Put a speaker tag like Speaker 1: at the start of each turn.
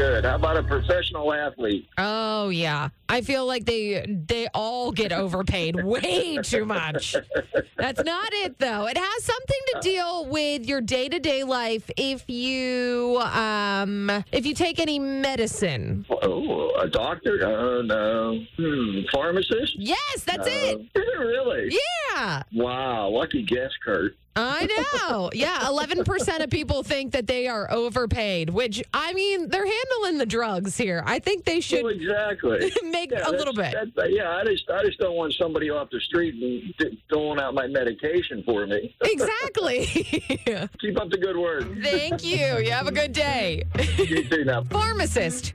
Speaker 1: Okay. Good. How
Speaker 2: about a professional athlete?
Speaker 1: Oh yeah. I feel like they they all get overpaid way too much. That's not it though. It has something to deal with your day-to-day life if you um if you take any medicine.
Speaker 2: Oh, a doctor? Oh, no. Hmm. Pharmacist?
Speaker 1: Yes, that's it.
Speaker 2: Is it really?
Speaker 1: Yeah.
Speaker 2: Wow. Lucky guess, Kurt.
Speaker 1: I know. Yeah, 11% of people think that they are overpaid, which I mean, they're handling the drugs here. I think they should
Speaker 2: Well, exactly.
Speaker 1: make
Speaker 2: Yeah,
Speaker 1: a little bit.
Speaker 2: yeah, I just, I just don't want somebody off the street and throwing out my medication for me.
Speaker 1: Exactly.
Speaker 2: Keep up the good work.
Speaker 1: Thank you. You have a good day.
Speaker 2: You too now.
Speaker 1: Pharmacist.